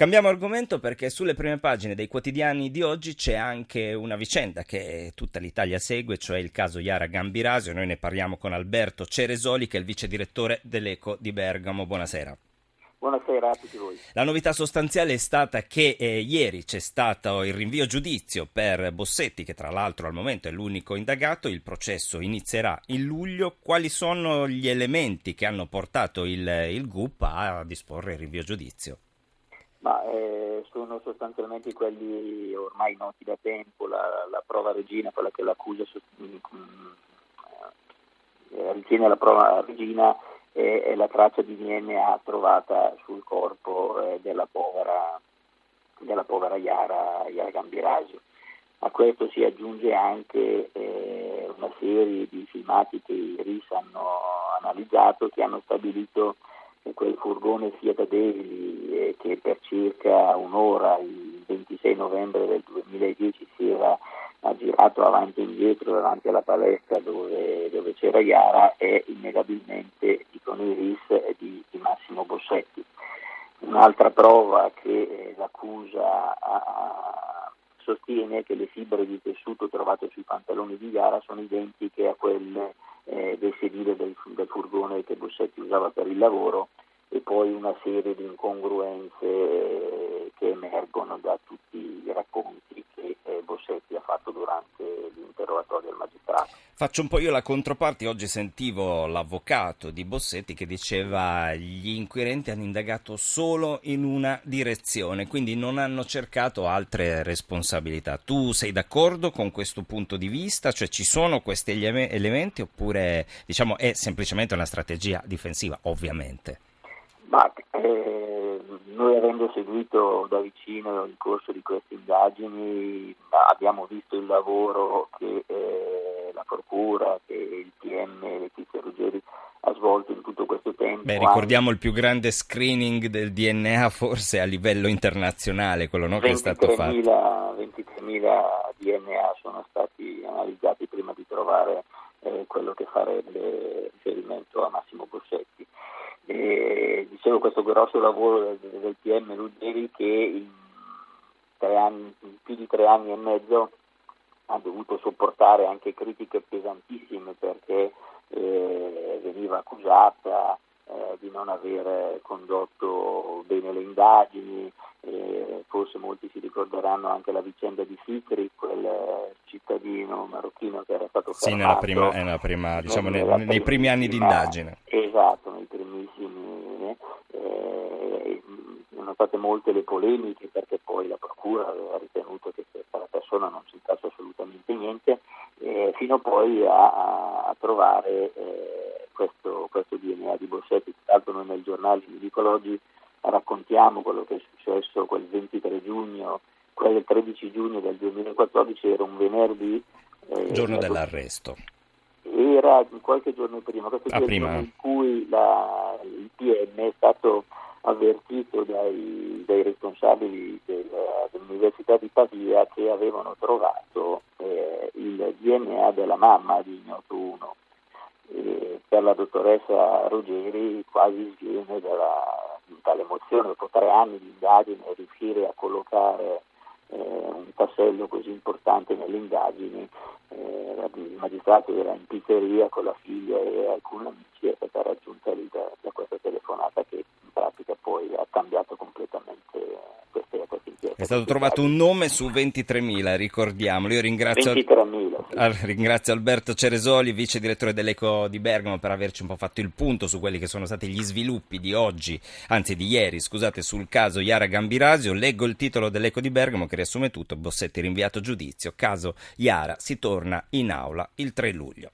Cambiamo argomento perché sulle prime pagine dei quotidiani di oggi c'è anche una vicenda che tutta l'Italia segue, cioè il caso Iara Gambirasio. Noi ne parliamo con Alberto Ceresoli, che è il vice direttore dell'Eco di Bergamo. Buonasera. Buonasera a tutti voi. La novità sostanziale è stata che eh, ieri c'è stato il rinvio giudizio per Bossetti, che tra l'altro al momento è l'unico indagato. Il processo inizierà in luglio. Quali sono gli elementi che hanno portato il, il GUP a disporre il rinvio giudizio? Ma eh, sono sostanzialmente quelli ormai noti da tempo, la, la prova regina, quella che l'accusa mm, eh, ritiene la prova regina è, è, la traccia di DNA trovata sul corpo eh, della, povera, della povera Yara, Yara Gambirasio. A questo si aggiunge anche eh, una serie di filmati che i RIS hanno analizzato che hanno stabilito quel furgone Fiat Daily eh, che per circa un'ora il 26 novembre del 2010 si era girato avanti e indietro davanti alla palestra dove, dove c'era Iara è innegabilmente con i RIS di, di Massimo Bossetti. Un'altra prova che eh, l'accusa sostiene che le fibre di tessuto trovate sui pantaloni di Iara sono identiche a quelle eh, del sedile del, del furgone che Bossetti usava per il lavoro e poi una serie di incongruenze eh, che emergono da tutti i racconti che eh, Bossetti ha fatto durante l'interrogatorio al magistrato. Faccio un po' io la controparte, oggi sentivo l'avvocato di Bossetti che diceva gli inquirenti hanno indagato solo in una direzione, quindi non hanno cercato altre responsabilità. Tu sei d'accordo con questo punto di vista? Cioè ci sono questi elementi oppure diciamo, è semplicemente una strategia difensiva, ovviamente? Ma eh, noi avendo seguito da vicino il corso di queste indagini abbiamo visto il lavoro che eh, Procura, che il PM Letizia Ruggeri ha svolto in tutto questo tempo. Beh, ricordiamo il più grande screening del DNA forse a livello internazionale, quello no, che è stato fatto. 23.000 DNA sono stati analizzati prima di trovare eh, quello che farebbe riferimento a Massimo Bossetti. E, dicevo questo grosso lavoro del, del PM Ruggeri che in, anni, in più di tre anni e mezzo ha dovuto sopportare anche critiche pesantissime perché eh, veniva accusata eh, di non aver condotto bene le indagini, eh, forse molti si ricorderanno anche la vicenda di Fitri, quel cittadino marocchino che era stato fermato. Sì, nella prima, nella prima, diciamo, nei, nei primi anni di indagine. Esatto, nei primissimi. Eh, sono state molte le polemiche perché poi la Procura aveva ritenuto che poi a, a trovare eh, questo, questo, DNA di Bossetti. Tra l'altro noi nel giornale, vi dico oggi, raccontiamo quello che è successo quel 23 giugno, quel 13 giugno del 2014, era un venerdì. Eh, giorno dell'arresto. Era qualche giorno prima, questo ah, prima. in cui la, il PM è stato avvertito dai, dai responsabili del, dell'Università di Pavia che avevano trovato eh, il DNA della mamma di Ignoto 1. E per la dottoressa Ruggeri quasi dalla, tale emozione, dopo tre anni di indagine, riuscire a collocare eh, un tassello così importante nelle indagini. Eh, il magistrato era in pizzeria con la figlia e alcuni amici è stata raggiunta lì da, da questa telefonata che in pratica poi ha cambiato completamente queste, queste inchieste. È stato trovato un nome su 23.000, ricordiamolo. Io ringrazio... 23.000. Ringrazio Alberto Ceresoli, vice direttore dell'Eco di Bergamo, per averci un po' fatto il punto su quelli che sono stati gli sviluppi di oggi, anzi di ieri, scusate, sul caso Iara Gambirasio. Leggo il titolo dell'Eco di Bergamo che riassume tutto. Bossetti rinviato giudizio. Caso Iara si torna in aula il 3 luglio.